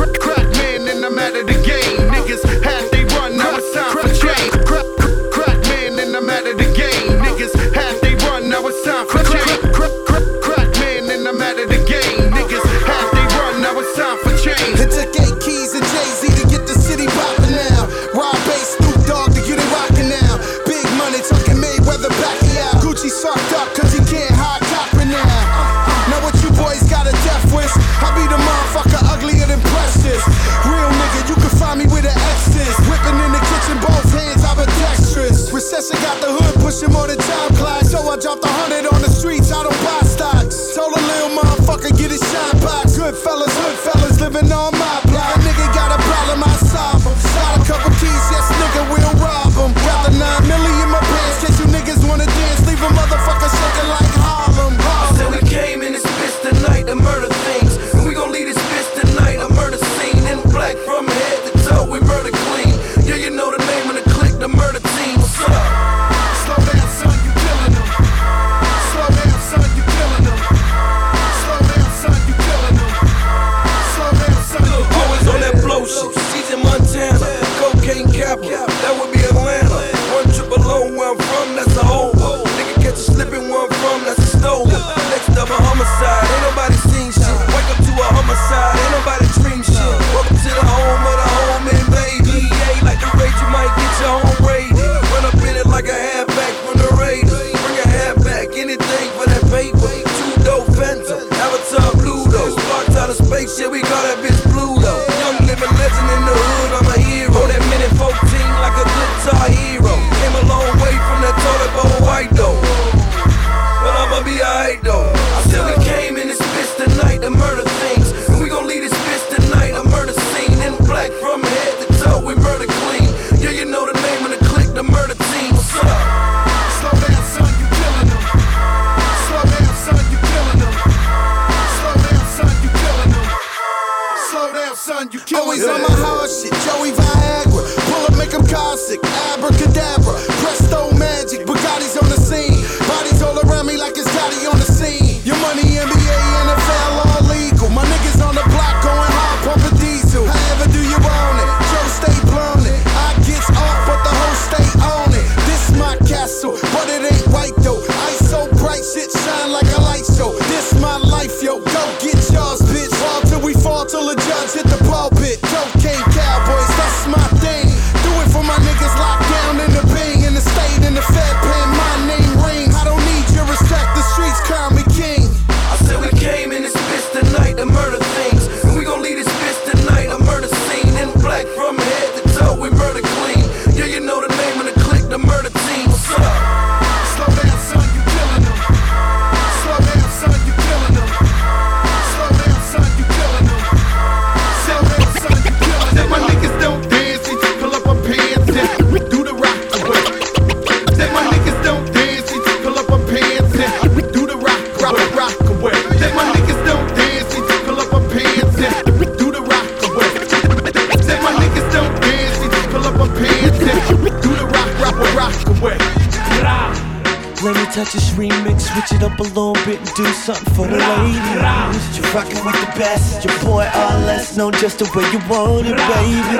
Just the way you want it, baby.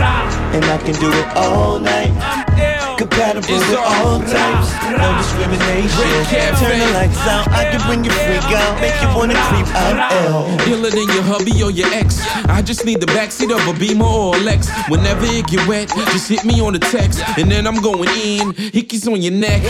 And I can do it all night. Compatible with all types, no discrimination. Turn the lights out, I can bring you freak out, make you wanna creep out. L. Iller than your hubby or your ex. I just need the backseat of a Beamer or a Lex. Whenever it get wet, just hit me on the text, and then I'm going in. Hickeys on your neck.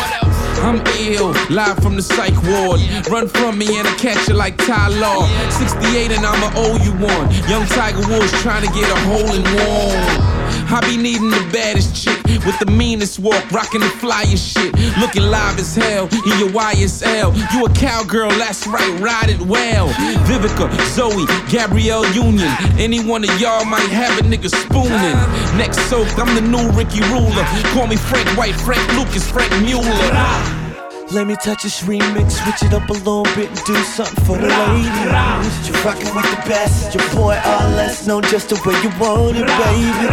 I'm ill, live from the psych ward. Run from me and I catch you like Ty Law. 68 and I'ma owe you one. Young Tiger Woods trying to get a hole in one. I be needing the baddest chick with the meanest walk, rocking the flyest shit, looking live as hell in your YSL. You a cowgirl, that's right, ride it well. Vivica, Zoe, Gabrielle Union, any one of y'all might have a nigga spooning. Next soak, I'm the new Ricky Ruler. Call me Frank White, Frank Lucas, Frank Mueller. Let me touch this remix, switch it up a little bit and do something for the ladies. You're rocking with the best, your boy RLS, know just the way you want it, baby.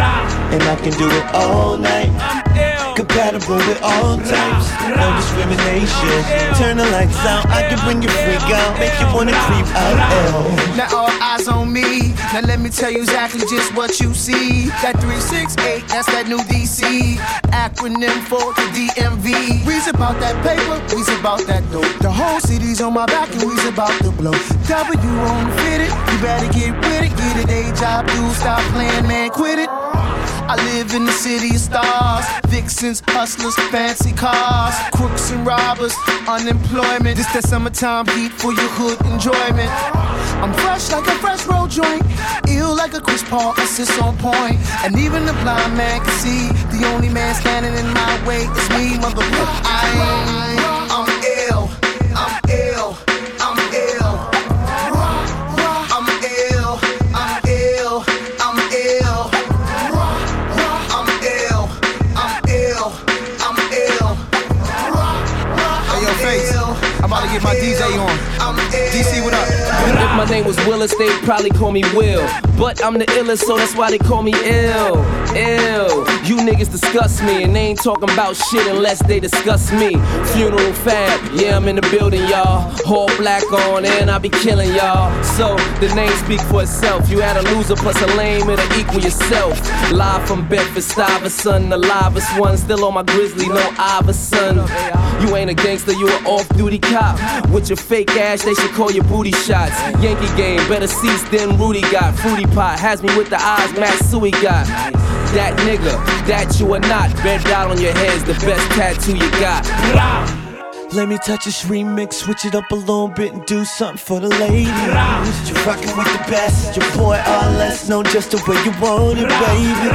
And I can do it all night. Compatible with all types, no discrimination. Turn the lights out, I can bring you freak out, make you wanna creep out. L. Now all eyes on me. Now let me tell you exactly just what you see. That 368, that's that new DC. Acronym for the DMV. We's about that paper, we's about that dope. The whole city's on my back and we's about to blow. W on the fit it, you better get with it. Get a day job, dude, stop playing, man, quit it. I live in the city of stars, vixens, hustlers, fancy cars, crooks and robbers, unemployment. This that summertime heat for your hood enjoyment. I'm fresh like a fresh road joint, ill like a Chris Paul assist on point. And even the blind man can see the only man standing in my way is me, motherfucker. I am, get my DJ on. DC, what up? If my name was Willis, they'd probably call me Will. But I'm the illest, so that's why they call me ill. Ill. You niggas disgust me, and they ain't talking about shit unless they discuss me. Funeral fab, yeah, I'm in the building, y'all. All black on, and I be killing y'all. So the name speak for itself. You had a loser plus a lame, it'll equal yourself. Live from Bedford Stuyvesant, the livest one. Still on my grizzly, no Iverson. You ain't a gangster, you an off-duty cop. With your fake ass, they should call you booty shots. Yankee game, better seats than Rudy got. Fruity pot has me with the eyes Matsui got. That nigga, that you are not. Bed out on your head's the best tattoo you got. Let me touch this remix, switch it up a little bit and do something for the ladies. You're rocking with the best, your boy all less known just the way you want it, baby.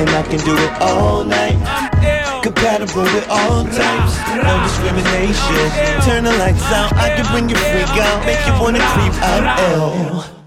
And I can do it all night. Compatible with all types, no discrimination. Turn the lights out, I can bring you freak out, make you wanna creep out. L.